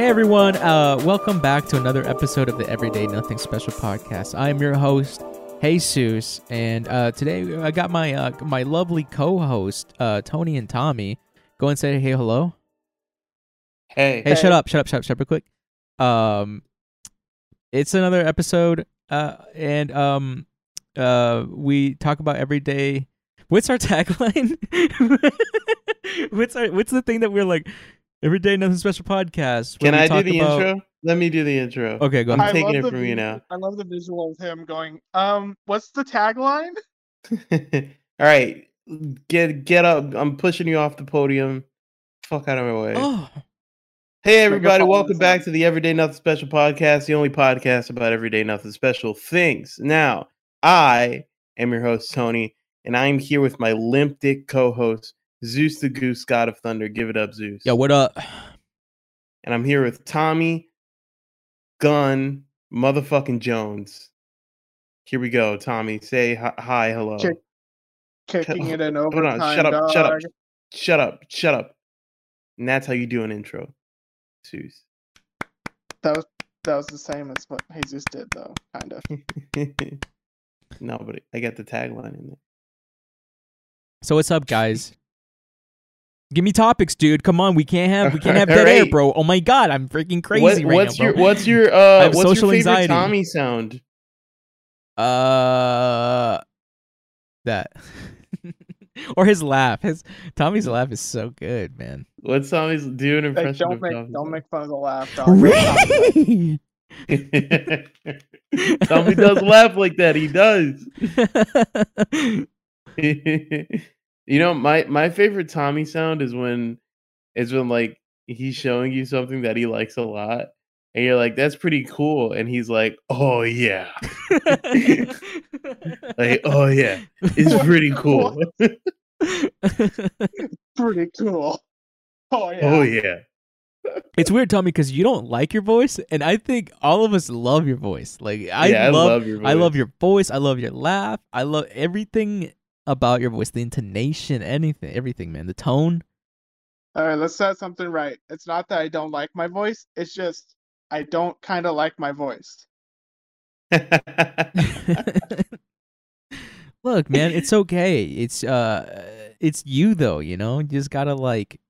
Hey everyone, uh, welcome back to another episode of the Everyday Nothing Special podcast. I'm your host, Jesus, and uh, today I got my uh, my lovely co-host uh, Tony and Tommy. Go and say hey hello. Hey, Hey, hey. shut up, shut up, shut up, shut up, real quick. Um, it's another episode, uh, and um, uh, we talk about everyday. What's our tagline? what's our What's the thing that we're like? Everyday Nothing Special podcast. can I do the about- intro? Let me do the intro. Okay, go I'm ahead. taking it from you now. I love the visual of him going, um, what's the tagline? All right, get get up. I'm pushing you off the podium. Fuck out of my way. Oh, Hey everybody, welcome back to the Everyday Nothing Special podcast, the only podcast about everyday nothing special things. Now, I am your host Tony, and I'm here with my limp dick co-host Zeus the Goose, God of Thunder. Give it up, Zeus. yo, what up? and I'm here with Tommy Gun Motherfucking Jones. Here we go, Tommy. Say hi, hi hello. Kick- Kicking it in Hold overtime, on, shut up, dog. shut up, shut up, shut up. And that's how you do an intro, Zeus. That was that was the same as what Jesus did, though, kind of. no, but I got the tagline in there. So what's up, guys? Give me topics, dude. Come on, we can't have we can't have dead air, bro. Oh my god, I'm freaking crazy What- right what's now, your bro. what's your uh have what's your social favorite anxiety. Tommy sound? Uh, that or his laugh. His Tommy's laugh is so good, man. What's Tommy's do an Hey, impression don't of make Tommy's don't make fun of the laugh, dog. Really? Tommy does laugh like that. He does. You know, my my favorite Tommy sound is when is when like he's showing you something that he likes a lot, and you're like, "That's pretty cool," and he's like, "Oh yeah, like oh yeah, it's pretty cool. Pretty cool. Oh, oh yeah. oh yeah." it's weird, Tommy, because you don't like your voice, and I think all of us love your voice. Like I yeah, love, I love your. I love your voice. I love your laugh. I love everything about your voice. The intonation, anything, everything, man. The tone. All right, let's set something right. It's not that I don't like my voice. It's just I don't kind of like my voice. Look, man, it's okay. It's uh, it's you though. You know, you just gotta like,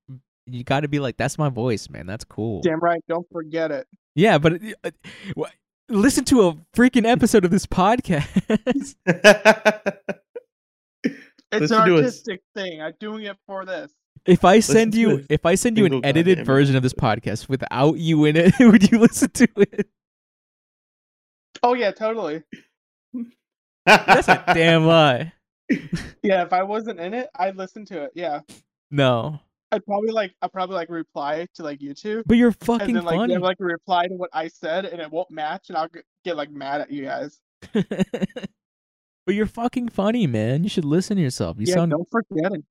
you gotta be like, that's my voice, man. That's cool. Damn right, don't forget it. Yeah, but uh, listen to a freaking episode of this podcast. It's Listen an to us. artistic thing. I'm doing it for this. if I Listen send to you, a if I send you an edited version of this podcast without you in it, would you listen to it? Oh yeah, totally. That's a damn lie. Yeah, if I wasn't in it, I'd listen to it. Yeah. No, I'd probably like I'd probably like reply to like YouTube but you're and fucking then like funny. give like a reply to what I said and it won't match and I'll get like mad at you guys. but you're fucking funny, man. You should listen to yourself. You yeah, sound. don't forget it.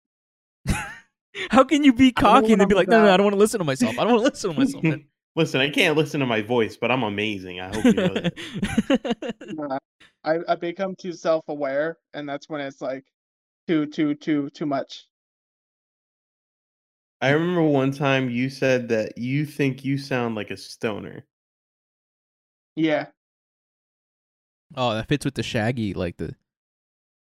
How can you be I don't know cocky and then be like, no, no, no, I don't want to listen to myself. I don't want to listen to myself. man." Listen, I can't listen to my voice, but I'm amazing. I hope you know that. I I become too self aware and that's when it's like too too too too much. I remember one time you said that you think you sound like a stoner. Yeah. oh, that fits with the Shaggy, like the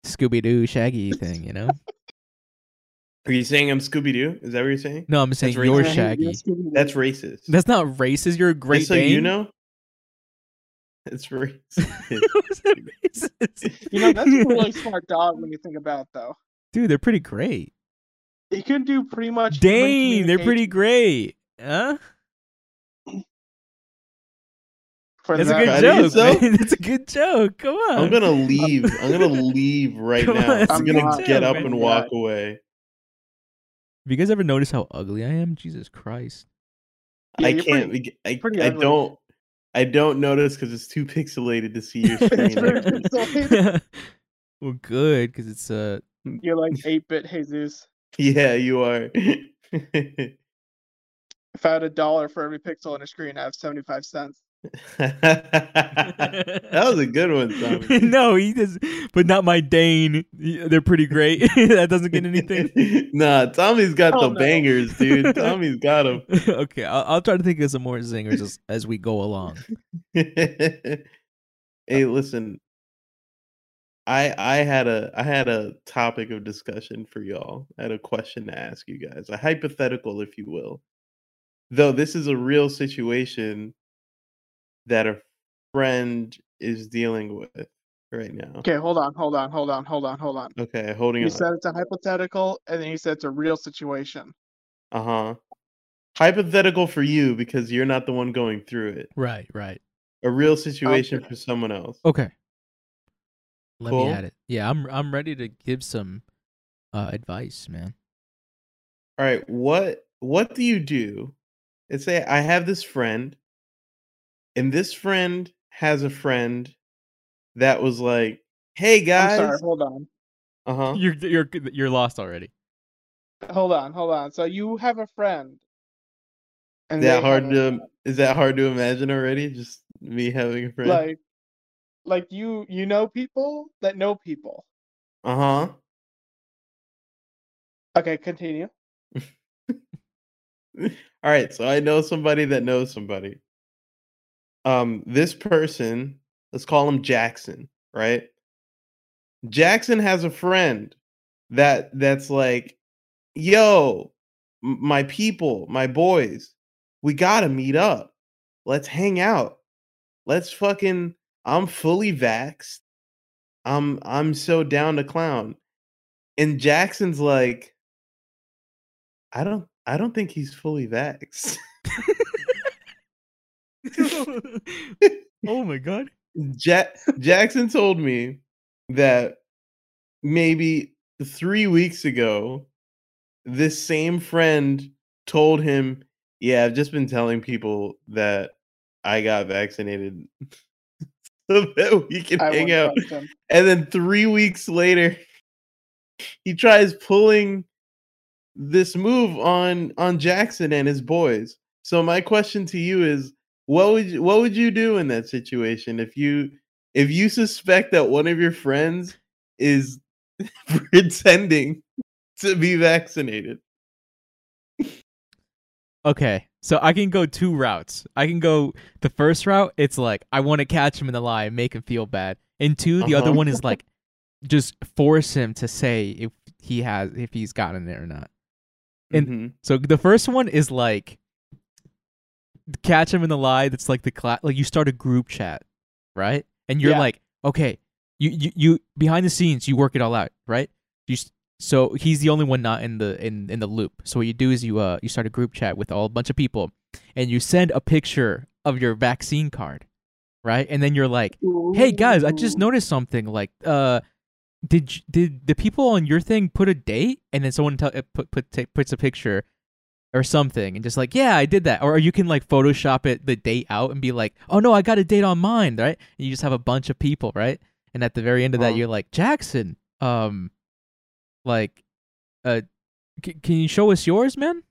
Scooby Doo Shaggy thing, you know? Are you saying I'm Scooby Doo? Is that what you're saying? No, I'm saying racist. you're Yeah, he- Shaggy. That's racist. That's not racist. You're a great Just so you know, it's racist. Racist. You know, that's a really smart dog when you think about it though. Dude, they're pretty great. They can do pretty much human Dane, they're pretty great. Huh? For That's a good joke. think so. That's a good joke. Come on. I'm gonna leave. I'm gonna leave right Come on, now. that's I'm gonna good get up man. and Yeah. walk away. Have you guys ever noticed how ugly I am? Jesus Christ. Yeah, I can't. pretty- I, pretty I don't. I don't notice because it's too pixelated to see your It's screen. very actually. pixelated. well, good, because it's uh You're like eight bit Jesus. yeah, you are. If I had a dollar for every pixel on a screen, I have seventy five cents. that was a good one, Tommy. no, he does, but not my Dane. They're pretty great. that doesn't get anything. nah, Tommy's got Oh, the no. bangers, dude. Tommy's got them. okay, I'll, I'll try to think of some more zingers as, as we go along. hey, listen. I I had a I had a topic of discussion for y'all. I had a question to ask you guys, a hypothetical, if you will. Though this is a real situation that a friend is dealing with right now. Okay, hold on, hold on, hold on, hold on, hold on. Okay, holding You on. said it's a hypothetical, and then you said it's a real situation. Uh huh. Hypothetical for you because you're not the one going through it. Right, right. A real situation Okay. for someone else. Okay. Let Cool. me at it. Yeah, I'm I'm ready to give some uh, advice, man. All right, what what do you do? Let's say I have this friend, and this friend has a friend that was like, "Hey I'm guys," sorry, hold on. uh huh, You're you're you're lost already. Hold on, hold on. So you have a friend. And that hard to friend. is that hard to imagine already? Just me having a friend. like like you you know people that know people. uh huh. Okay, continue. All right, so I know somebody that knows somebody. Um, this person, let's call him Jackson, right? Jackson has a friend that that's like, "Yo, my people, my boys, we gotta meet up. Let's hang out. Let's fucking. I'm fully vaxxed. I'm I'm so down to clown." And Jackson's like, I don't I don't think he's fully vaxxed. oh my god. Ja- Jackson told me that maybe three weeks ago, this same friend told him, Yeah, I've just been telling people that I got vaccinated so that we can I hang out. And then three weeks later, he tries pulling this move on on Jackson and his boys. So my question to you is what would you, what would you do in that situation if you if you suspect that one of your friends is pretending to be vaccinated? Okay, so I can go two routes. I can go the first route. It's like I want to catch him in the lie, and make him feel bad. And two, the other Uh-huh. one is like just force him to say if he has if he's gotten it or not. And- Mhm. So the first one is like catch him in the lie. That's like the class. Like you start a group chat, right? And you're Yeah. like, okay, you, you you behind the scenes, you work it all out, right? You so he's the only one not in the in in the loop. So what you do is you uh you start a group chat with all a bunch of people, and you send a picture of your vaccine card, right? And then you're like, hey guys, I just noticed something. Like, uh, did did the people on your thing put a date? And then someone tell, uh, put put ta- puts a picture or something, and just like, yeah, I did that. Or you can like Photoshop it the date out and be like, oh no, I got a date on mine, right? And you just have a bunch of people, right? And at the very end of that, Uh-huh. you're like, Jackson, um, like, uh, c- can you show us yours, man?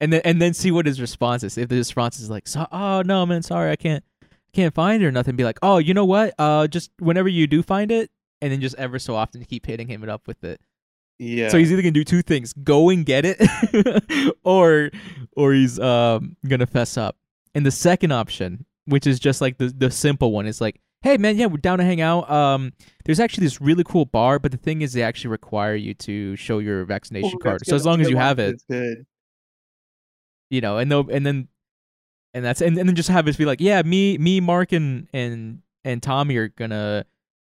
And then and then see what his response is. If the response is like, so, oh no, man, sorry, I can't can't find it or nothing, be like, oh, you know what? Uh, just whenever you do find it, and then just ever so often keep hitting him up with it. Yeah. So he's either gonna do two things: go and get it, or or he's um gonna fess up. And the second option, which is just like the the simple one, is like, hey man, yeah, we're down to hang out. Um, there's actually this really cool bar, but the thing is, they actually require you to show your vaccination Ooh, card. So as long as you have it, you know, and they'll and then and that's and, and then just have it be like, yeah, me, me, Mark, and and and Tommy are gonna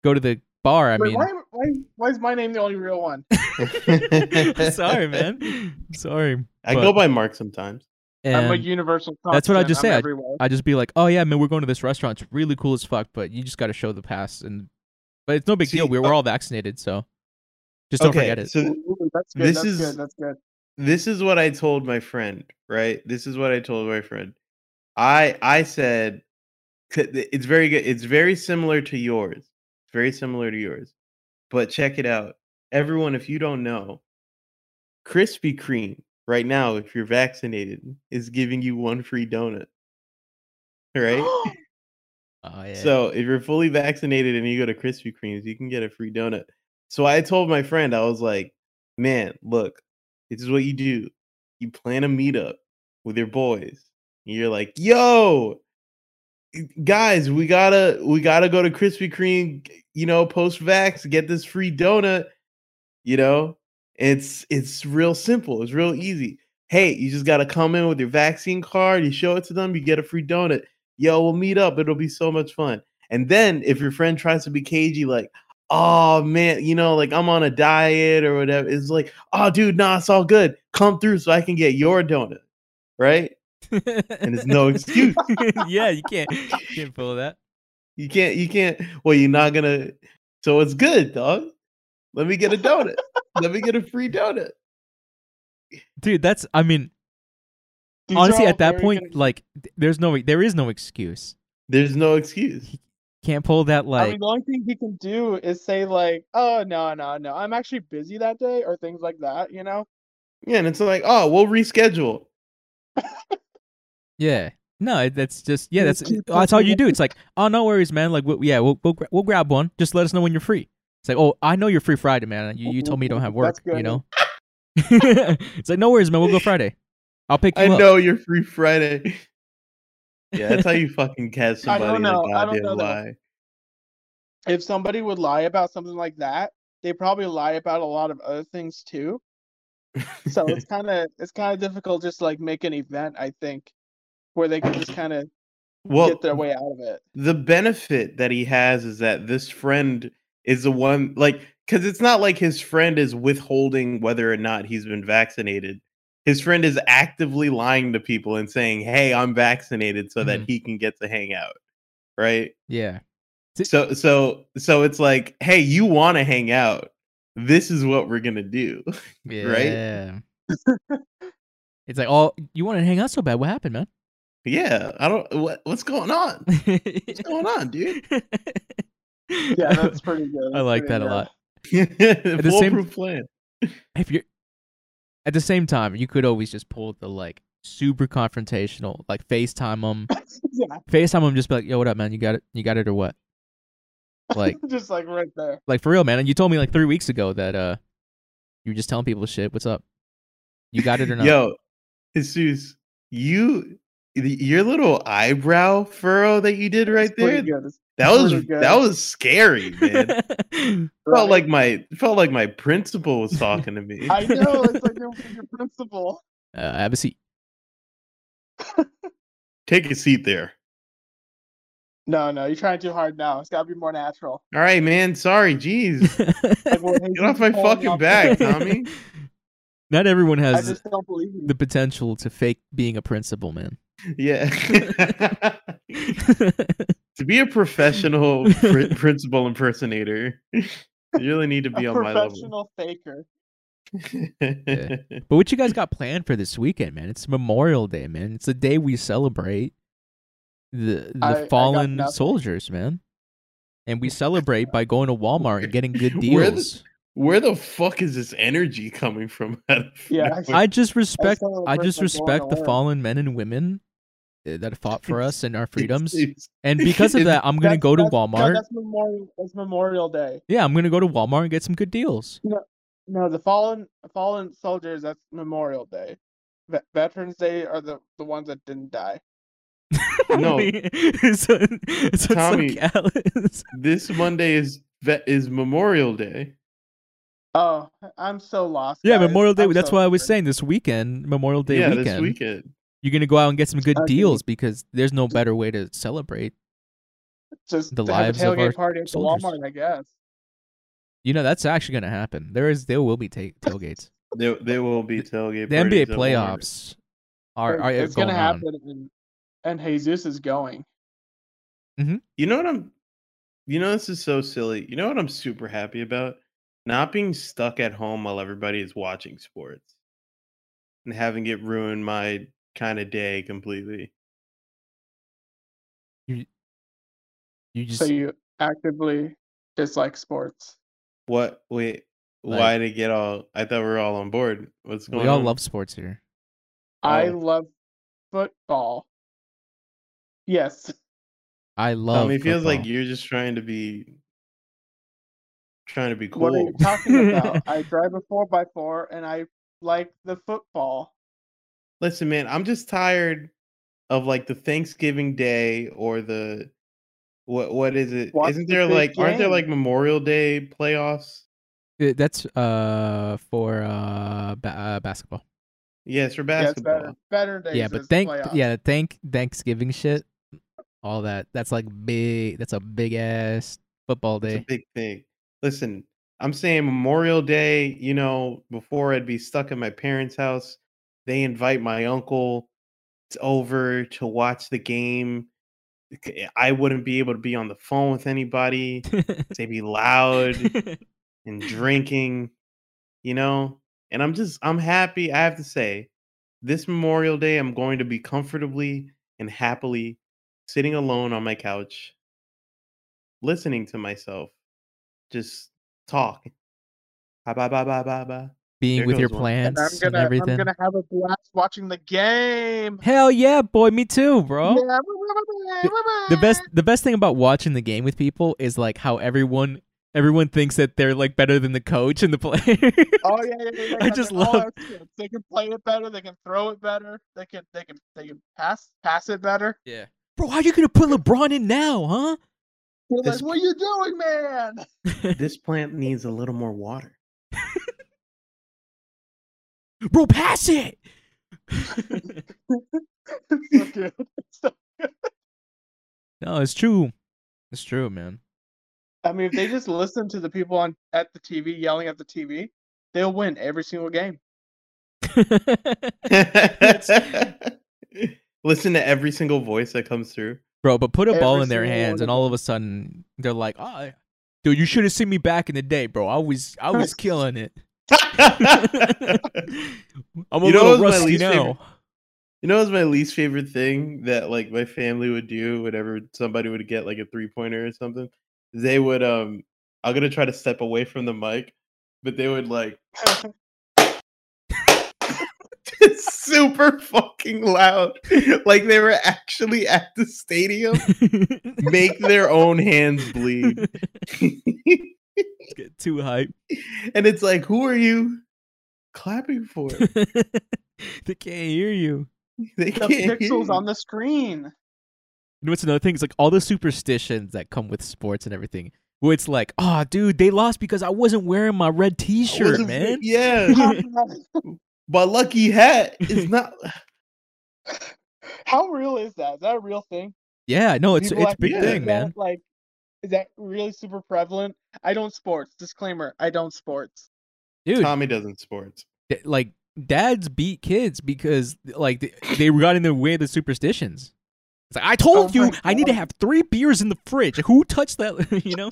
go to the bar. I Wait, mean, why, why, why is my name the only real one? sorry, man, sorry. I but- go by Mark sometimes. I'm a and universal. that's what I just I'm say. I- I just be like, oh yeah, man, we're going to this restaurant. It's really cool as fuck, but you just got to show the pass, and but it's no big deal. We're, uh, we're all vaccinated, so just don't okay, forget it. so Ooh, that's good. this that's is- good. That's good. this is what I told my friend, right? This is what I told my friend. I I said it's very good. It's very similar to yours. It's very similar to yours. But check it out. Everyone, if you don't know, Krispy Kreme right now, if you're vaccinated, is giving you one free donut. right? Oh yeah. So if you're fully vaccinated and you go to Krispy Kreme's, you can get a free donut. So I told my friend, I was like, man, look, this is what you do. You plan a meetup with your boys. And you're like, yo, guys, we gotta we gotta go to Krispy Kreme, you know, post vax, get this free donut. You know, it's it's real simple, it's real easy. Hey, you just gotta come in with your vaccine card, you show it to them, you get a free donut. Yo, we'll meet up. It'll be so much fun. And then if your friend tries to be cagey, like, oh man, you know, like I'm on a diet or whatever, it's like, oh dude, nah, it's all good. Come through so I can get your donut. Right? And there's no excuse. yeah, you can't you can't pull that. You can't, you can't. Well, you're not gonna. So it's good, dog. Let me get a donut. Let me get a free donut. Dude, that's I mean, These honestly at that very point good- like there's no there is no excuse. There's no excuse. He Can't pull that I like mean, the only thing he can do is say like, "Oh no, no, no, I'm actually busy that day," or things like that. You know? Yeah, and it's like, oh, we'll reschedule. yeah. No, that's just yeah, that's that's all you do. It's like, "Oh, no worries, man. Like we, yeah, we'll we'll, we'll grab one. Just let us know when you're free." It's like, "Oh, I know you're free Friday, man. You you told me you don't have work, That's good. you know?" it's like, "No worries, man. We'll go Friday. I'll pick you I up." know you're free Friday. Yeah, that's how you fucking catch somebody. I don't somebody know, I don't goddamn know that- lie. If somebody would lie about something like that, they probably lie about a lot of other things too. So it's kind of it's kind of difficult just to, like make an event. I think where they can just kind of well, get their way out of it. the benefit that he has is that this friend is the one like because it's not like his friend is withholding whether or not he's been vaccinated his friend is actively lying to people and saying hey i'm vaccinated so that Mhm. he can get to hang out right Yeah. so so so it's like hey you want to hang out this is what we're gonna do Right? Yeah. it's like, "Oh, you want to hang out so bad? What happened, man?" Yeah i don't what, what's going on what's going on dude Yeah, that's pretty good. I like pretty that a good. lot. the same- plan if you're at the same time, you could always just pull the like super confrontational, like FaceTime them, yeah, FaceTime them, just be like, "Yo, what up, man? You got it? You got it or what?" Like, just like right there. like for real, man. And you told me like three weeks ago that uh, you were just telling people shit. What's up? You got it or not? Yo, Jesus, you your little eyebrow furrow that you did right there. That was that was scary, man. right. felt like my felt like my principal was talking to me. I know it's like your, your principal. uh, have a seat. Take a seat there. No, no, you're trying too hard now. It's got to be more natural. All right, man. Sorry, jeez. Get off my fucking back, Tommy. Not everyone I has just don't believe the potential to fake being a principal, man. Yeah. to be a professional pr- principal impersonator, you really need to be a on my level. professional faker. But what you guys got planned for this weekend, man? It's Memorial Day, man. It's the day we celebrate the the I- I fallen nothing. soldiers, man. And we celebrate by going to Walmart and getting good Where the- deals. Where the fuck is this energy coming from? Yeah, nowhere? I just respect saw the I just respect the fallen men and women that fought for us and our freedoms. And because of that, I'm gonna That's- go to that's- no, Walmart. that's Memorial. That's Memorial Day. Yeah, I'm gonna go to Walmart and get some good deals. No, no, the fallen fallen soldiers. That's Memorial Day. Ve- Veterans Day are the the ones that didn't die. No. so, so Tommy, It's so this Monday is vet is Memorial Day. Oh, I'm so lost. Yeah, guys. Memorial Day. I'm That's so why I was saying this weekend, Memorial Day yeah, weekend. this weekend. You're gonna go out and get some good Okay. deals because there's no better way to celebrate. just the to have lives a of our tailgate party at the soldiers. Walmart. I guess. You know that's actually gonna happen. There is, there will be ta- tailgates. There, there will be tailgate. The parties NBA at Walmart. playoffs are, are it's going gonna on. happen, and, and Jesus is going. Mm-hmm. You know what I'm you know this is so silly. You know what I'm super happy about? Not being stuck at home while everybody is watching sports. And having it ruin my kind of day completely. You just So you actively dislike sports. What wait, Like- why to get all I thought we were all on board. What's going on? we all on? love sports here. I Oh. love football. Yes. I um, love. Tommy, it feels like you're just trying to be trying to be cool. What are you talking about? I drive a four by four and I like the football. Listen, man, I'm just tired of like the Thanksgiving Day or the what what is it? What's not there big like aren't there like Memorial Day playoffs? Uh, That's uh for uh, ba- uh basketball. Yes, for Yeah, it's basketball. better. Better days. yeah, but thank playoffs. yeah thank Thanksgiving shit, all that. That's like big. That's a big ass football It's a day. big thing. Listen, I'm saying Memorial Day, you know, before I'd be stuck at my parents' house, they invite my uncle over to watch the game. I wouldn't be able to be on the phone with anybody. They'd be loud and drinking, you know? And I'm just, I'm happy. I have to say, this Memorial Day, I'm going to be comfortably and happily sitting alone on my couch, listening to myself just talk. Ba ba ba ba ba ba. Being There with your goes. And plants I'm and, gonna everything. I'm gonna have a blast watching the game. Hell yeah, boy! Me too, bro. Yeah. the best the best thing about watching the game with people is like how everyone everyone thinks that they're like better than the coach and the player. Oh yeah, yeah, yeah. I just love- our. They can play it better. They can throw it better. They can they can they can pass pass it better. yeah. Bro, how are you gonna put LeBron in now, huh? They're This- like, what are you doing, man? This plant needs a little more water. Bro, pass it. so. So- no, it's true. It's true, man. I mean, if they just listen to the people on at the TV yelling at the TV, they'll win every single game. Listen to every single voice that comes through. Bro, but put a ball in their hands and all of a sudden they're like, "Oh, dude, you should have seen me back in the day, bro. I was I was killing it." I'm a You know little rusty now. favorite- You know, what's my least favorite thing that like my family would do whenever somebody would get like a three pointer or something. They would um, I'm gonna try to step away from the mic, but they would like it's super fucking loud, like they were actually at the stadium. Make their own hands bleed, Get too hype. and it's like, who are you clapping for? they can't hear you. They the can't hear pixels you. on the screen. You know what's another thing? It's like all the superstitions that come with sports and everything. Where it's like, oh, dude, they lost because I wasn't wearing my red T-shirt, man. Yeah, my lucky hat is not. How real is that? Is that a real thing? Yeah, no, it's People it's a actually big Yeah. thing, man. Like, is that really super prevalent? I don't sports. Disclaimer: I don't sports. Dude, Tommy doesn't sports. th- like dads beat kids because like they, they got in the way of the superstitions. It's like I told Oh you I need to have three beers in the fridge. Who touched that? you know?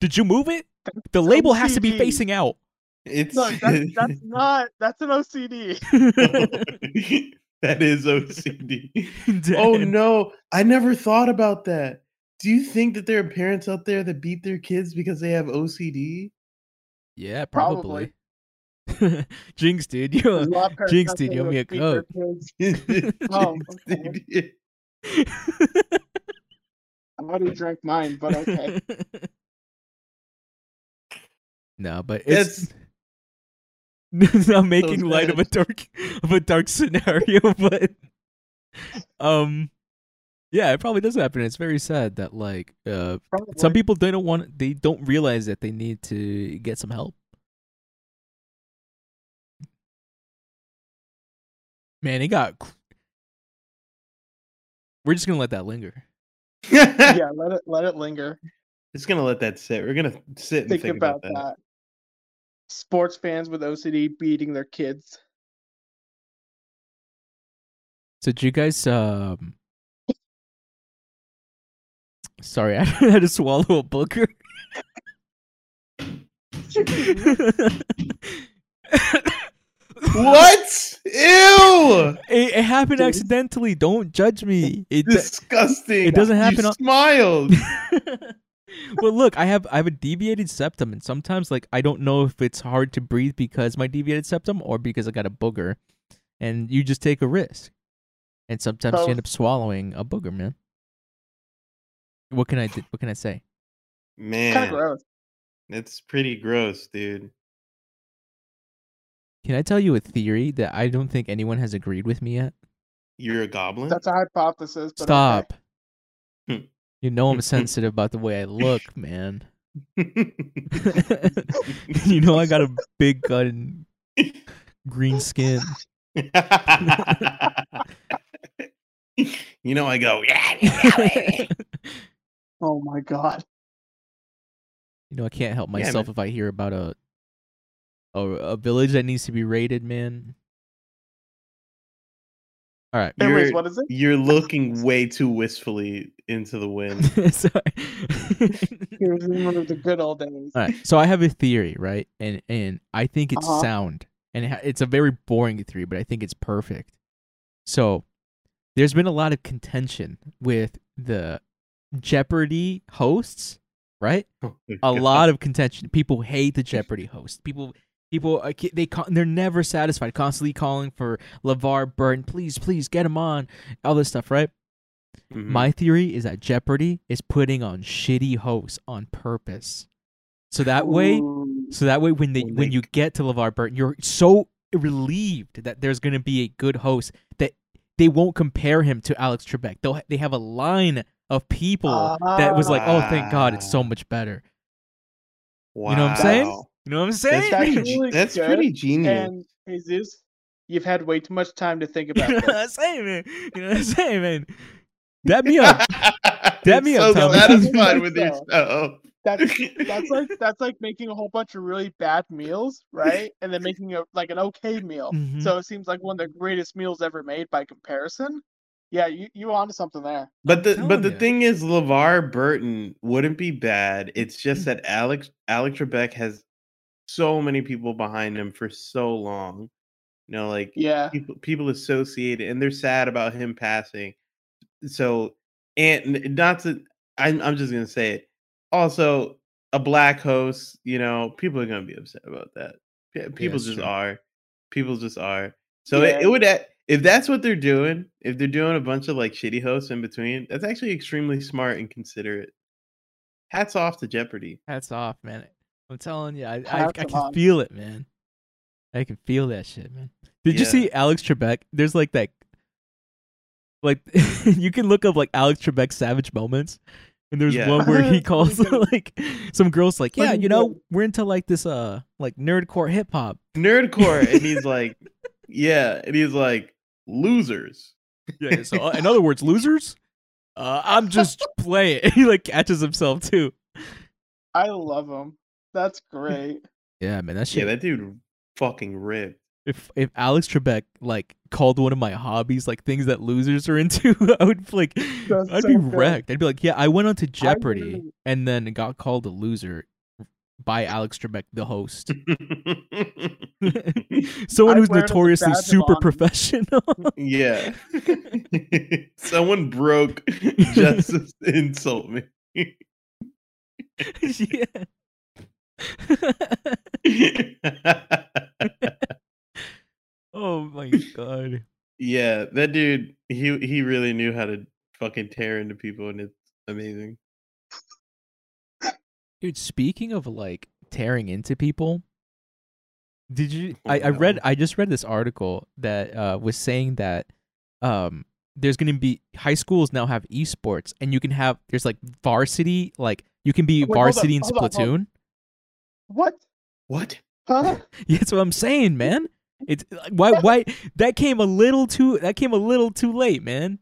Did you move it? The label has to be facing out. It's No, that's, that's not. That's an OCD. that is OCD. oh no, I never thought about that. Do you think that there are parents out there that beat their kids because they have OCD? Yeah, Probably. probably. Jinx, dude. You There's a lot of parents Jinx, dude, you owe me a beat Coke. kids. Oh, okay. dude. I already drank mine, but okay. no, but it's That's not making light of a dark of a dark scenario, but um yeah, it probably does happen. It's very sad that like uh Probably. some people they don't want they don't realize that they need to get some help. Man, it got We're just going to let that linger. yeah, let it let it linger. Just gonna let that sit. We're gonna sit and Think, think, about, about, that. Sports fans with OCD beating their kids. So did you guys um Sorry, I had to swallow a booger. What? Ew! It, it happened accidentally. Don't judge me. It, Disgusting. it doesn't happen You on- smiled. well, look, I have I have a deviated septum, and sometimes like I don't know if it's hard to breathe because my deviated septum or because I got a booger, and you just take a risk, and sometimes you end up swallowing a booger, man. What can I do? What can I say? Kind of Man, gross. it's pretty gross, dude. Can I tell you a theory that I don't think anyone has agreed with me yet? You're a goblin. That's a hypothesis. But okay. Stop. Hmm. You know I'm sensitive about the way I look, man. you know I got a big gut and green skin. you know, I go, yeah, yeah, baby." Oh my god. You know I can't help myself man. if I hear about a, a a village that needs to be raided, man. All right. Anyways, You're- what is it? You're looking way too wistfully into the wind. Sorry. You remember the good old days. All right. So I have a theory, right? And and I think it's Uh-huh. sound. And it ha- it's a very boring theory, but I think it's perfect. So there's been a lot of contention with the Jeopardy hosts, right? A lot of contention. People hate the Jeopardy host. People people they con- they're never satisfied, constantly calling for LeVar Burton, please, please get him on. All this stuff, right? Mhm. My theory is that Jeopardy is putting on shitty hosts on purpose. So that way, so that way when they When when you get to LeVar Burton, you're so relieved that there's going to be a good host that they won't compare him to Alex Trebek. They'll they have a line of people that was like, "Oh, thank God, it's so Ah. much better." wow. you know what I'm saying? You know what I'm saying? That's pretty, really that's pretty genius. And Jesus, you've had way too much time to think you about know this. what I'm saying, man? You know what I'm saying, man? Dab me up. Dab me so up, Tommy. satisfied with So, yourself. That's that's like that's like making a whole bunch of really bad meals, right? And then making a like an okay meal. Mhm. So it seems like one of the greatest meals ever made by comparison. Yeah, you you onto something there. But the but the ya. thing is, LeVar Burton wouldn't be bad. It's Mm. just that Alex Alex Trebek has so many people behind him for so long. You know, like Yeah. people people associate it and they're sad about him passing. So and not to I'm I'm just gonna say it. Also, a black host, you know, people are gonna be upset about that. People it's just true. are. People just are. So it, Yeah. it would a- if that's what they're doing, if they're doing a bunch of like shitty hosts in between, that's actually extremely smart and considerate. Hats off to Jeopardy. Hats off, man. I'm telling you, I I, I Hats can feel it, man. I can feel that shit, man. Did you see Alex Trebek? There's like that, like you can look up like Alex Trebek savage moments, and there's Yeah. one where he calls like some girls like, yeah, you you know, think? we're into like this uh like nerdcore hip hop. Nerdcore, and he's like, yeah, and he's like, losers. Yeah. So uh, in other words, losers. Uh, I'm just playing. he like catches himself too. I love him. That's great. Yeah, man, that shit. Yeah, that dude fucking ripped. if if Alex Trebek like called one of my hobbies like things that losers are into, I would like That's I'd so be good. wrecked. I'd be like, yeah, I went on to Jeopardy literally- and then got called a loser by Alex Trebek, the host. Someone I who's wear it as a notoriously super honor. professional. yeah. Someone broke just to insult me. yeah. oh my god. yeah, that dude, he he really knew how to fucking tear into people, and it's amazing. Dude, speaking of like tearing into people, did you Oh, I, I read. I just read this article that uh was saying that um there's gonna be high schools now have esports and you can have there's like varsity like you can be Wait, varsity in hold on, hold on. Splatoon. What? What? Huh? Yeah, that's what I'm saying, man. It's like, why why that came a little too that came a little too late, man.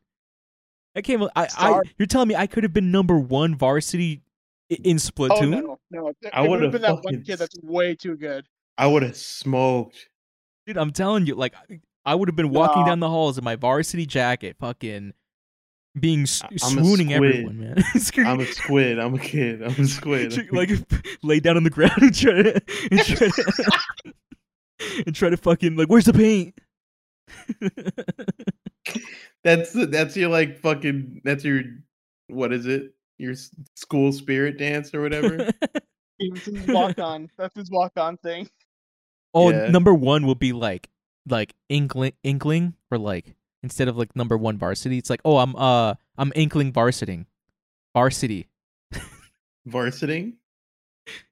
That came I, Sorry. you're telling me I could have been number one varsity i- in Oh Splatoon? no, no. It, I would would've have been that one kid that's way too good. I would have smoked. Dude, I'm telling you, like I- I would have been walking Nah. down the halls in my varsity jacket, fucking being s- I- I'm swooning everyone, man. I'm a squid. I'm a kid. I'm a squid. like lay down on the ground and try to and try to, and try to fucking like, where's the paint? that's that's your like fucking. That's your what is it? Your school spirit dance or whatever. It's his walk on. That's his walk on thing. oh, Yeah. number one will be like like inkling inkling or like instead of like number one varsity, it's like oh I'm uh I'm inkling varsiting. Varsity. Varsity?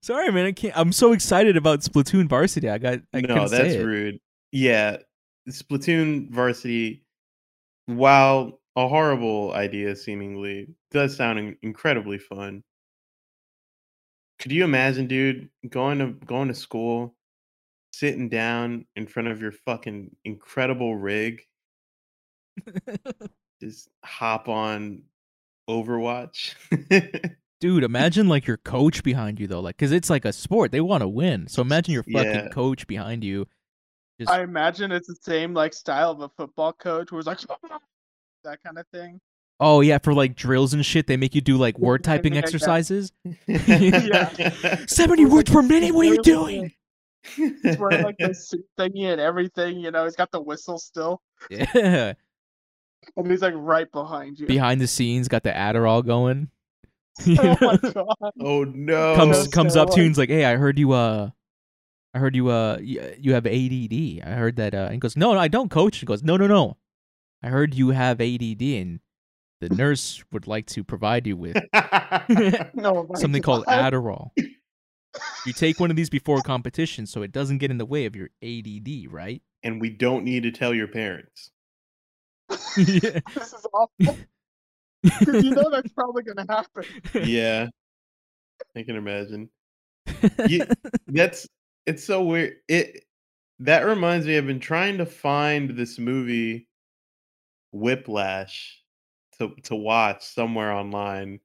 Sorry, man. I can't. I'm so excited about Splatoon Varsity. I got. I no, couldn't say that's it. rude. Yeah, Splatoon Varsity, while a horrible idea seemingly, does sound in- incredibly fun. Could you imagine, dude, going to going to school, sitting down in front of your fucking incredible rig, just hop on Overwatch? Dude, imagine like your coach behind you though, like because it's like a sport. They want to win. So imagine your fucking Yeah. coach behind you. Just I imagine it's the same like style of a football coach where it's like that kind of thing. oh yeah, for like drills and shit, they make you do like word typing yeah, yeah. exercises. Yeah. Seventy words per minute. What are you doing? He's wearing like this suit thingy and everything, you know, he's got the whistle still. Yeah, And he's like right behind you. behind the scenes, got the Adderall going. oh my god. oh no! comes That's comes so up to you like- and's like, "Hey, I heard you. Uh, I heard you. Uh, you have ADD. I heard that." Uh, and he goes, "No, no, I don't, coach." He goes, "No, no, no. I heard you have ADD, and the nurse would like to provide you with No, something called God. Adderall. You take one of these before competition, so it doesn't get in the way of your ADD, right?" and we don't need to tell your parents. yeah. This is awful. 'Cause you know that's probably gonna happen. Yeah, I can imagine. You- That's it's so weird. It that reminds me. I've been trying to find this movie, Whiplash, to to watch somewhere online,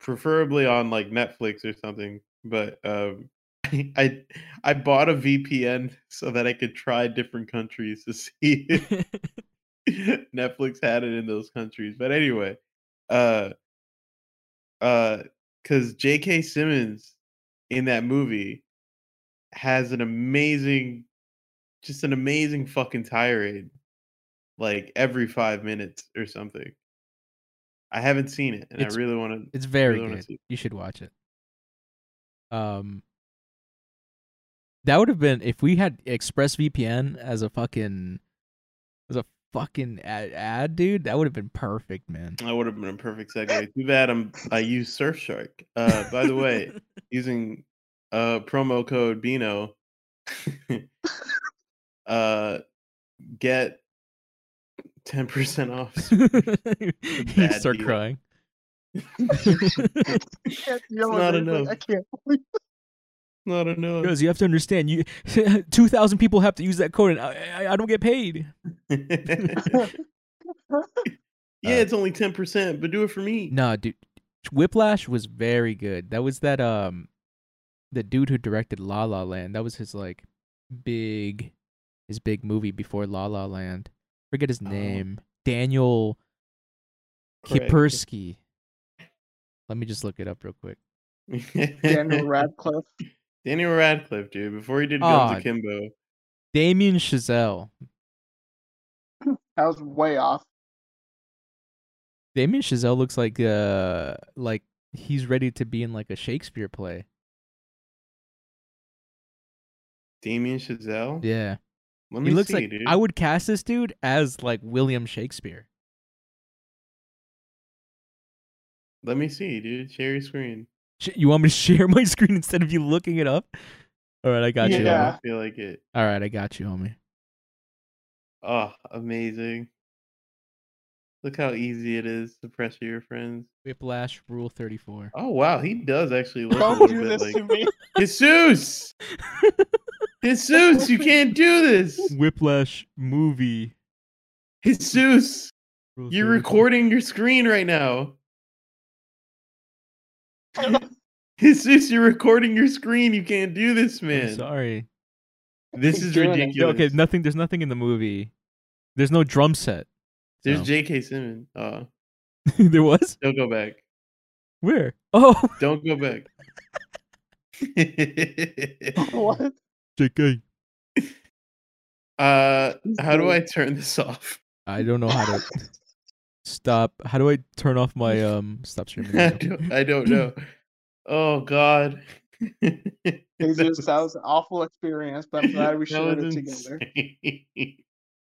preferably on like Netflix or something. But um, I I bought a VPN so that I could try different countries to see if Netflix had it in those countries. But anyway, uh uh cuz J.K. Simmons in that movie has an amazing just an amazing fucking tirade like every 5 minutes or something. I haven't seen it and It's I really want to It's very Really good. You should watch it. Um, that would have been if we had ExpressVPN as a fucking as a fucking ad, ad dude. That would have been perfect, man. That would have been a perfect segue. Too bad I'm I use Surfshark. Uh by the way, using uh promo code Bino uh get 10% off. you start deal. crying. I can't deal with. Like, enough. I can't believe Not enough. Because you have to understand, you two thousand people have to use that code, and I, I, I don't get paid. yeah, it's only 10%, but do it for me. Nah, dude, Whiplash was very good. That was that um, the dude who directed La La Land. That was his like big, his big movie before La La Land. Forget his Oh. name. Daniel Craig. Kipersky. Let me just look it up real quick. Daniel Radcliffe. Daniel Radcliffe, dude, before he did Aw. Guns Akimbo. Damien Chazelle. That was way off. Damien Chazelle looks like uh like he's ready to be in like a Shakespeare play. Damien Chazelle? Yeah. Let me He looks see, like dude. I would cast this dude as like William Shakespeare. Let me see, dude. Share your screen. Sh- You want me to share my screen instead of you looking it up? All right, I got you. Yeah. I feel like it. All right, I got you, homie. Oh, amazing. Look how easy it is to pressure your friends. Whiplash Rule 34. Oh wow, he does actually look a Don't little do bit this like to me. Jesus. Jesus, you can't do this. Whiplash movie. Jesus, Rule you're recording your screen right now. Jesus, you're recording your screen. You can't do this, I'm man. sorry. This is doing it. Yeah, ridiculous. okay, nothing. There's nothing in the movie. There's no drum set. There's so. J.K. Simmons. Oh, there was. don't go back. Where? Oh, Don't go back. what? JK. uh, how do I turn this off? I don't know how to stop. How do I turn off my um stop streaming? I don't, I don't know. Oh God. Jesus, that was an awful experience, but I'm glad we shared it together.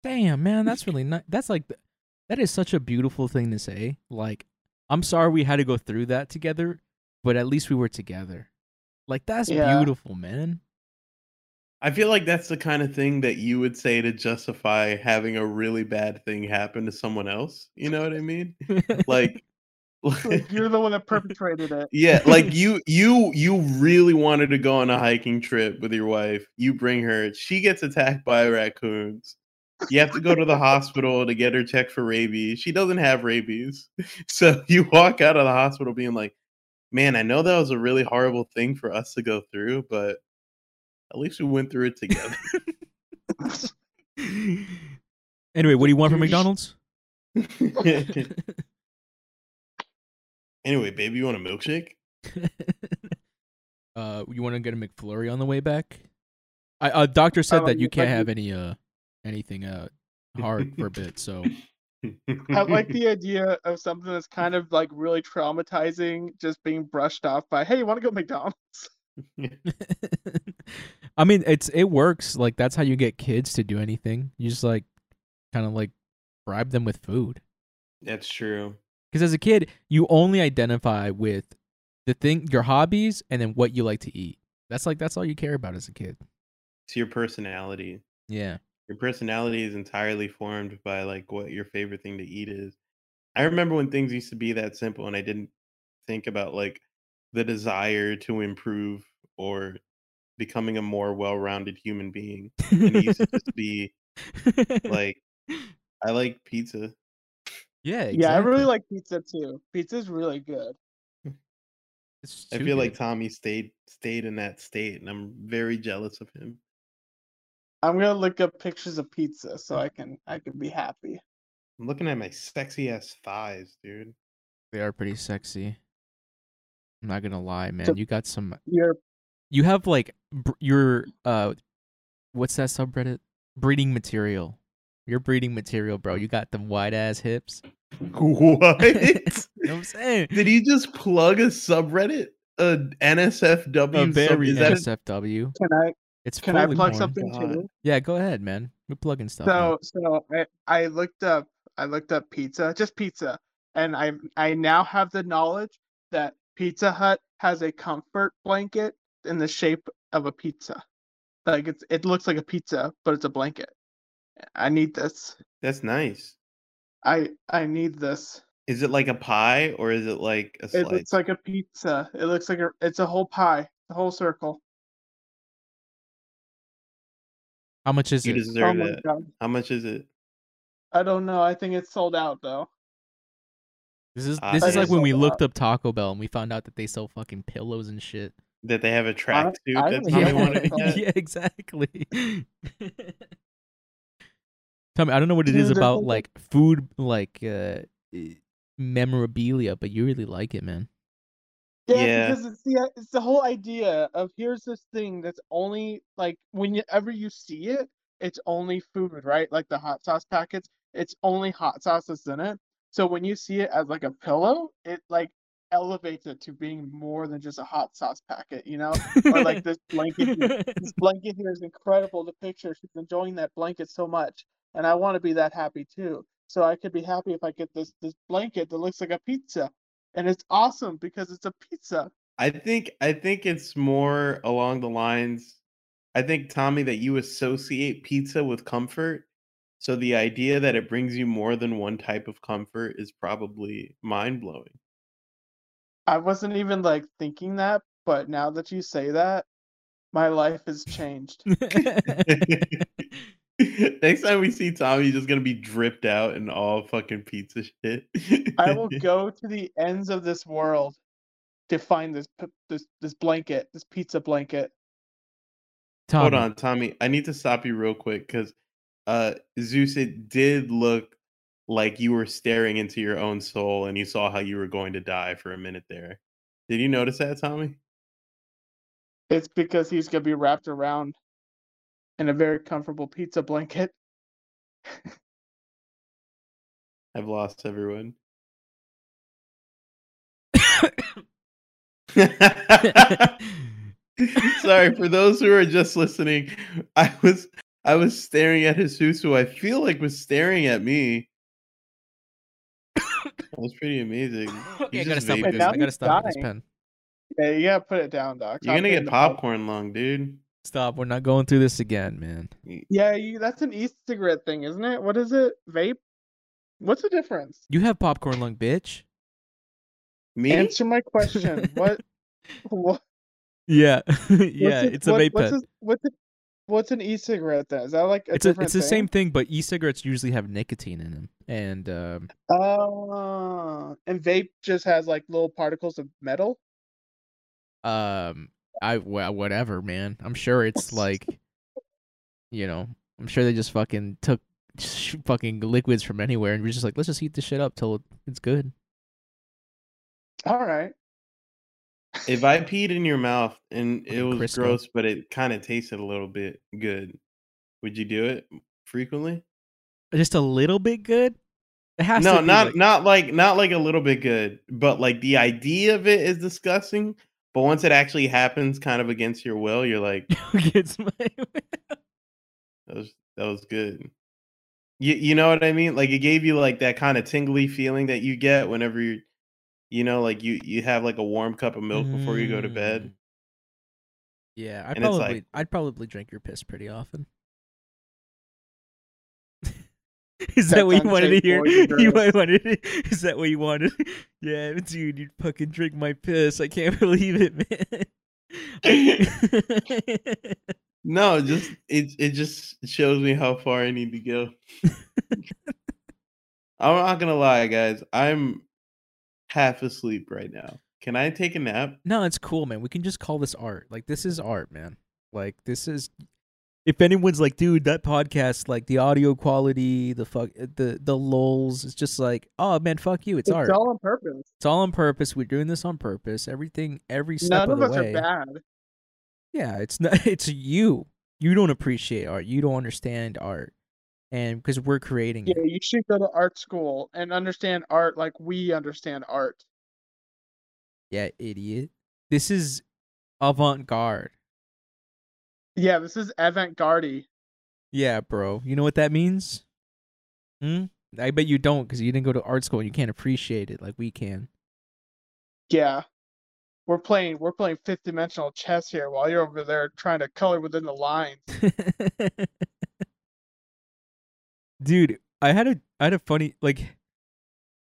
Damn, man, that's really nice. That's like, that is such a beautiful thing to say. Like, I'm sorry we had to go through that together, but at least we were together. Like that's Yeah. beautiful, man. I feel like that's the kind of thing that you would say to justify having a really bad thing happen to someone else. You know what I mean? Like, Like, you're the one that perpetrated it. yeah, like you you you really wanted to go on a hiking trip with your wife. You bring her, she gets attacked by raccoons. You have to go to the hospital to get her checked for rabies. She doesn't have rabies. So you walk out of the hospital being like, "Man, I know that was a really horrible thing for us to go through, but at least we went through it together." anyway, what do you want from Dude, you sh- McDonald's? anyway, baby, you want a milkshake? uh, you want to get a McFlurry on the way back? I a doctor said Um, that you can't could- have any uh anything uh hard for a bit. So I like the idea of something that's kind of like really traumatizing just being brushed off by, hey, you want to go McDonald's? I mean, it's it works. Like that's how you get kids to do anything. You just like kind of like bribe them with food. That's true. Because as a kid, you only identify with the thing, your hobbies, and then what you like to eat. That's like that's all you care about as a kid. It's your personality. Yeah. Your personality is entirely formed by like what your favorite thing to eat is. I remember when things used to be that simple and I didn't think about like the desire to improve or becoming a more well-rounded human being. And it used to just be like I like pizza. yeah, Yeah, I really like pizza too. Pizza's really good. Hmm. It's I too feel like. Tommy stayed stayed in that state and I'm very jealous of him. I'm gonna look up pictures of pizza so hmm. I can I can be happy. I'm looking at my sexy ass thighs, dude. they are pretty sexy. I'm not gonna lie, man. So- you got some. You're You have like br- your uh, what's that subreddit? Breeding material. Your breeding material, bro. You got them wide ass hips. What? you know what I'm saying? Did he just plug a subreddit? A NSFW A sub- very is that NSFW. can I It's can I plug porn. something God. too? Yeah, go ahead, man. We're plugging stuff. man. So so I, I looked up I looked up pizza, just pizza, and I I now have the knowledge that Pizza Hut has a comfort blanket in the shape of a pizza. Like it's it looks like a pizza, but it's a blanket. I need this. that's nice? I I need this. Is it like a pie or is it like a It slice? looks like a pizza. It looks like a it's a whole pie, the whole circle. How much is you it? deserve oh it. How much is it? I don't know. I think it's sold out though. This is Ah, this is like when we looked out. up Taco Bell and we found out that they sell fucking pillows and shit. That they have a tracksuit I that don't Tommy know. wanted to Yeah. get? yeah, exactly. Tell me, I don't know what it Dude, is there's about like food, like uh, memorabilia, but you really like it, man. Yeah, Yeah. because it's the it's the whole idea of here's this thing that's only like whenever you see it, it's only food, right? Like the hot sauce packets, it's only hot sauce that's in it. So when you see it as like a pillow, it like elevates it to being more than just a hot sauce packet, you know? Or like this blanket here. This blanket here is incredible. The picture, she's enjoying that blanket so much, and I want to be that happy too. So I could be happy if I get this this blanket that looks like a pizza, and it's awesome because it's a pizza. I think I think it's more along the lines. I think Tommy that you associate pizza with comfort. So the idea that it brings you more than one type of comfort is probably mind blowing. I wasn't even like thinking that, but now that you say that, my life has changed. Next time we see Tommy, he's just gonna be dripped out in all fucking pizza shit. I will go to the ends of this world to find this this this blanket, this pizza blanket. Hold on, Tommy. I need to stop you real quick because uh Zeus, it did look like you were staring into your own soul and you saw how you were going to die for a minute there. Did you notice that, Tommy? It's because he's gonna be wrapped around in a very comfortable pizza blanket. I've lost everyone. Sorry for those who are just listening. I was I was staring at Jesus, who I feel like was staring at me. That's pretty amazing. okay, I You gotta stop vaped with it. this. I gotta stop with this pen. Yeah, you gotta put it down, Doc. You're gonna get popcorn lung, dude. Stop. We're not going through this again, man. Yeah, you, that's an e-cigarette thing, isn't it? What is it? Vape? What's the difference? You have popcorn lung, bitch. Me? Answer my question. what? What? Yeah, yeah. it- It's a what- vape what's pen. a- what's a- what's an e-cigarette then? Is that like a It's a, it's the thing? same thing, but e-cigarettes usually have nicotine in them, and um, Oh, and vape just has like little particles of metal. um, I well, whatever, man. I'm sure it's like, you know, I'm sure they just fucking took sh- fucking liquids from anywhere and we're just like, let's just heat this shit up till it's good. All right. If I peed in your mouth and it was gross, but it kind of tasted a little bit good, would you do it frequently? Just a little bit good. It has No, not like- not like not like a little bit good, but like the idea of it is disgusting. But once it actually happens, kind of against your will, you're like, my- that was that was good. You you know what I mean? Like it gave you like that kind of tingly feeling that you get whenever you you know like you you have like a warm cup of milk before you go to bed. Mm. Yeah, I it's like- probably I'd probably drink your piss pretty often. Is that what you wanted to hear? you, wanted Is that what you wanted? Yeah, dude, you fucking drink my piss. I can't believe it, man. No, just it it just shows me how far I need to go. I'm not gonna lie, guys. I'm half asleep right now. Can I take a nap? no, it's cool, man. We can just call this art. Like this is art, man. Like this is if anyone's like, dude, that podcast, like the audio quality, the fuck eh, the the lulls, it's just like, oh man, fuck you. It's, It's art. all on purpose. It's all on purpose. We're doing this on purpose. Everything, every step None of of the us way. are bad. Yeah, it's not. It's you. You don't appreciate art. You don't understand art, and because we're creating Yeah, it. you should go to art school and understand art like we understand art. Yeah, idiot. This is avant-garde. Yeah, this is avant-garde. Yeah, bro. You know what that means? Hmm. I bet you don't, because you didn't go to art school and you can't appreciate it like we can. Yeah. We're playing we're playing fifth dimensional chess here while you're over there trying to color within the lines. Dude, I had a I had a funny like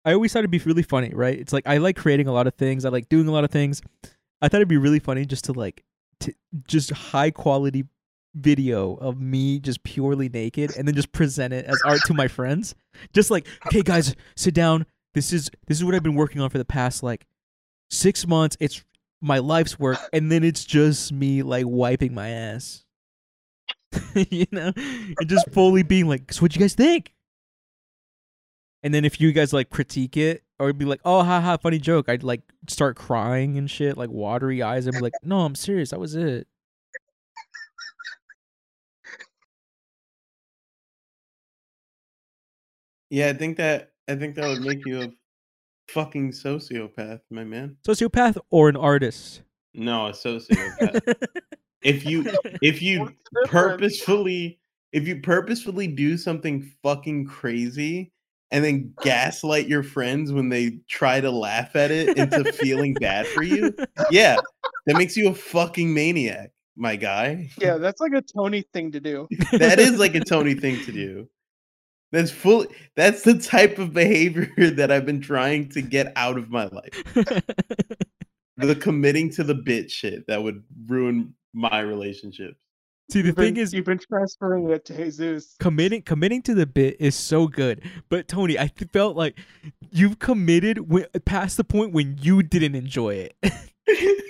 I always thought it'd be really funny, right? It's like I like creating a lot of things. I like doing a lot of things. I thought it'd be really funny just to like to just high quality video of me just purely naked and then just present it as art to my friends. Just like, "Okay guys, sit down. This is this is what I've been working on for the past like 6 months. It's my life's work." And then it's just me like wiping my ass. you know, and just fully being like, "So what you guys think?" And then if you guys like critique it or be like, "Oh, haha, funny joke," I'd like start crying and shit, like watery eyes, and be like, "No, I'm serious. That was it." Yeah, I think that I think that would make you a fucking sociopath, my man. Sociopath or an artist? No, a sociopath. if you if you What's the difference? purposefully if you purposefully do something fucking crazy and then gaslight your friends when they try to laugh at it into feeling bad for you, yeah, that makes you a fucking maniac, my guy. Yeah, that's like a Tony thing to do. That is like a Tony thing to do. That's full that's the type of behavior that I've been trying to get out of my life. The committing to the bit shit that would ruin my relationships. See, the You've thing been, is, you've been transferring it to Jesus. committing committing to the bit is so good. But Tony, I felt like you've committed w- past the point when you didn't enjoy it.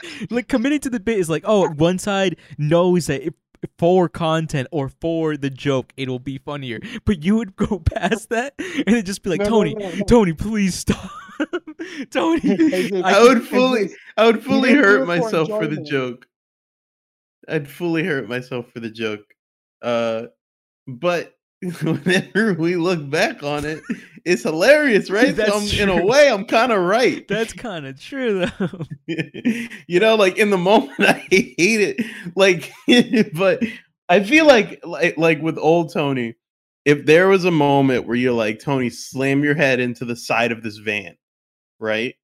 like committing to the bit is like, oh, one side knows that if for content or for the joke, it'll be funnier. But you would go past that and then just be like, No, no, Tony, no, no. Tony, please stop. Tony, I I would fully I would fully hurt it for myself for the joke. I'd fully hurt myself for the joke. Uh but whenever we look back on it, it's hilarious, right? So in a way, I'm kind of right. that's kind of true though. you know, like in the moment, I hate it. Like, but I feel like, like, like with old Tony, if there was a moment where you're like, Tony, slam your head into the side of this van, right?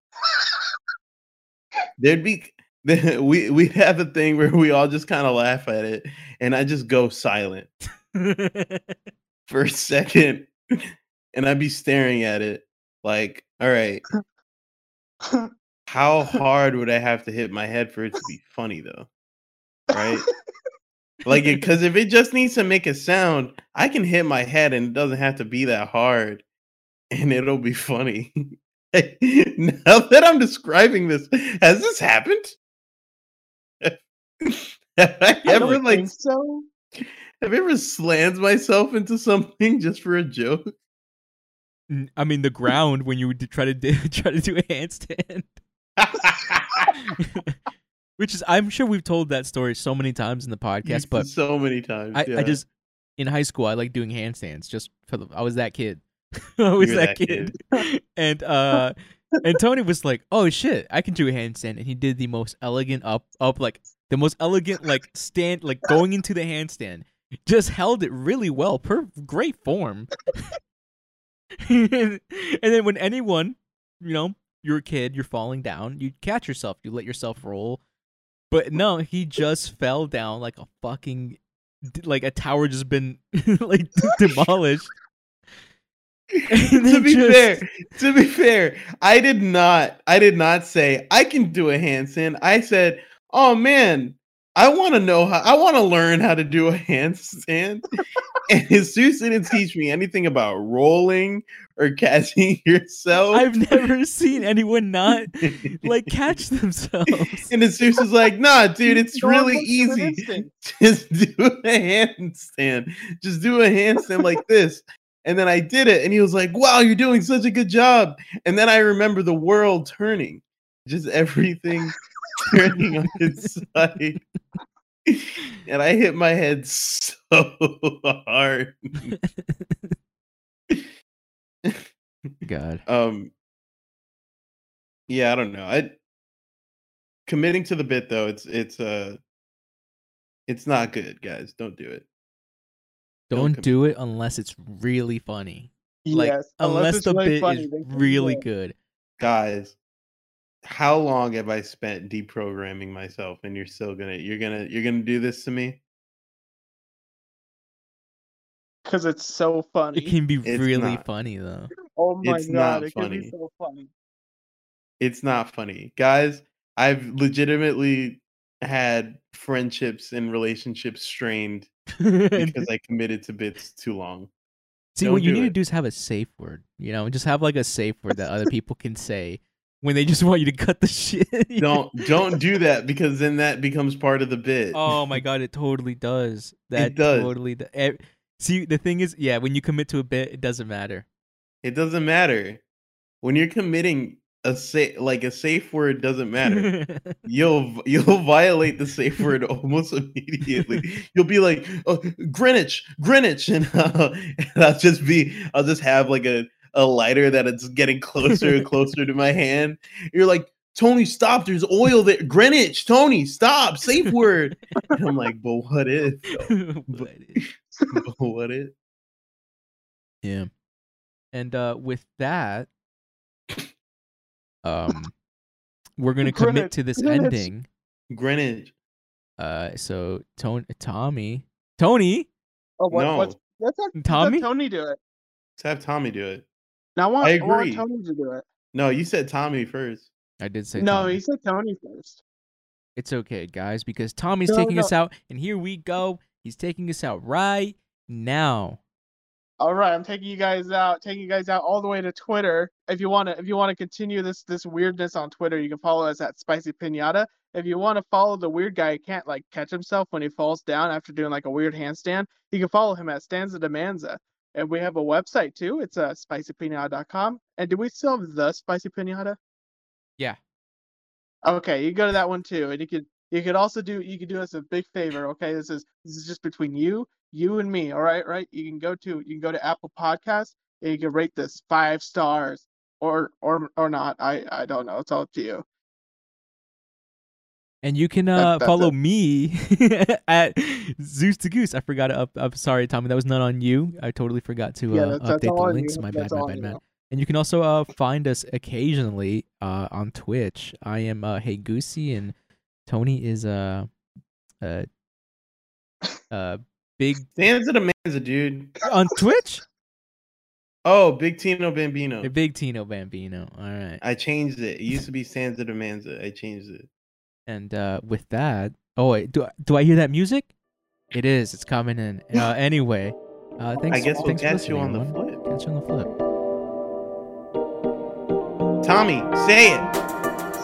There'd be we we'd have a thing where we all just kind of laugh at it, and I just go silent for a second, and I'd be staring at it like, all right, how hard would I have to hit my head for it to be funny though? Right? like because if it just needs to make a sound, I can hit my head and it doesn't have to be that hard, and it'll be funny. now that I'm describing this, has this happened? have I I ever like so. have I ever slammed myself into something just for a joke? I mean, the ground when you would try to do, try to do a handstand, which is I'm sure we've told that story so many times in the podcast, but so many times. I, yeah. I just in high school I like doing handstands just for the I was that kid. I was were that, that kid. and uh and Tony was like, "Oh shit, I can do a handstand." And he did the most elegant up up like the most elegant like stand like going into the handstand. Just held it really well, per great form. and then when anyone, you know, you're a kid, you're falling down, you catch yourself, you let yourself roll. But no, he just fell down like a fucking like a tower just been like demolished. To be just- fair, to be fair, I did not I did not say I can do a handstand. I said, "Oh man, I want to know how I want to learn how to do a handstand." and Jesus didn't teach me anything about rolling or catching yourself. I've never seen anyone not like catch themselves. and Jesus was like, "Nah, dude, it's Normal really easy. Just do a handstand. Just do a handstand like this." And then I did it, and he was like, "Wow, you're doing such a good job." And then I remember the world turning, just everything turning on its side, and I hit my head so hard. God. Um, yeah, I don't know. I committing to the bit though. It's it's uh, it's not good, guys. Don't do it. Don't Don't do it unless it's really funny. Like yes, unless it's the really bit funny, is really good. guys how long have i spent deprogramming myself and you're still gonna you're gonna you're gonna do this to me because it's so funny. It can be It's really not. funny though. oh my it's god, not it can be so funny. it's not funny guys i've legitimately had friendships and relationships strained because i committed to bits too long See, Don't what you do need to do is have a safe word. You know, just have like a safe word that other people can say when they just want you to cut the shit. don't don't do that because then that becomes part of the bit Oh my god, it totally does. That does. totally. Do- eh, See, the thing is, yeah, when you commit to a bit, it doesn't matter. it doesn't matter when you're committing a sa- like a safe word doesn't matter you'll you'll violate the safe word almost immediately. You'll be like, oh, Greenwich, Greenwich, and, uh, and I'll just be, I'll just have like a a lighter that it's getting closer and closer to my hand. You're like, Tony, stop! There's oil there. Greenwich, Tony, stop! Safe word. And I'm like, but what if? But it- But what if? yeah. And uh with that, um, we're gonna commit to this Greenwich. ending. Greenwich. Uh, so Tony, Tommy, Tony, Oh, what, No. what's let's have, let's Tommy? have Tony do it. Let's have Tommy do it. Now I want, I I want agree. Tony to do it. No, you said Tommy first. I did say no, Tommy. he said Tony first. It's okay, guys, because Tommy's No, taking no. us out, and here we go. He's taking us out right now. All right, I'm taking you guys out, taking you guys out all the way to Twitter. If you want to, if you want to continue this this weirdness on Twitter, you can follow us at Spicy Pinata. If you want to follow the weird guy who can't like catch himself when he falls down after doing like a weird handstand, you can follow him at Stanza Demanza. And we have a website too. It's uh, spicypinata.com. And do we still have the Spicy Pinata? Yeah. Okay, you go to that one too, and you could you could also do you could do us a big favor. Okay, this is this is just between you, you and me. All right, right. You can go to you can go to Apple Podcasts and you can rate this five stars or or or not. I I don't know. It's all up to you. And you can uh, that's follow it. me at Zeus the Goose. I forgot to up. I'm sorry, Tommy. That was not on you. I totally forgot to yeah, uh, that's, that's update all the links. you. My bad, my bad, man. And you can also uh, find us occasionally uh, on Twitch. I am uh, Hey Goosey, and Tony is uh, uh, uh, big Stanza to Manza, dude. on Twitch. Oh, Big Tino Bambino. Big Tino Bambino. All right. I changed it. It used to be Stanza to Manza. I changed it. And uh, with that, oh wait, do do I hear that music? It is. It's coming in. Uh, anyway, uh, thanks. I guess we'll thanks catch you on listening, the everyone. flip. Catch you on the flip. Tommy, say it.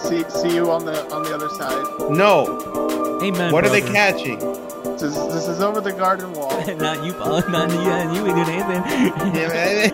See, see you on the on the other side. No. Amen. what are they catching? This is, this is over the garden wall. not you, Paul. Not you. And you ain't doing anything. Yeah,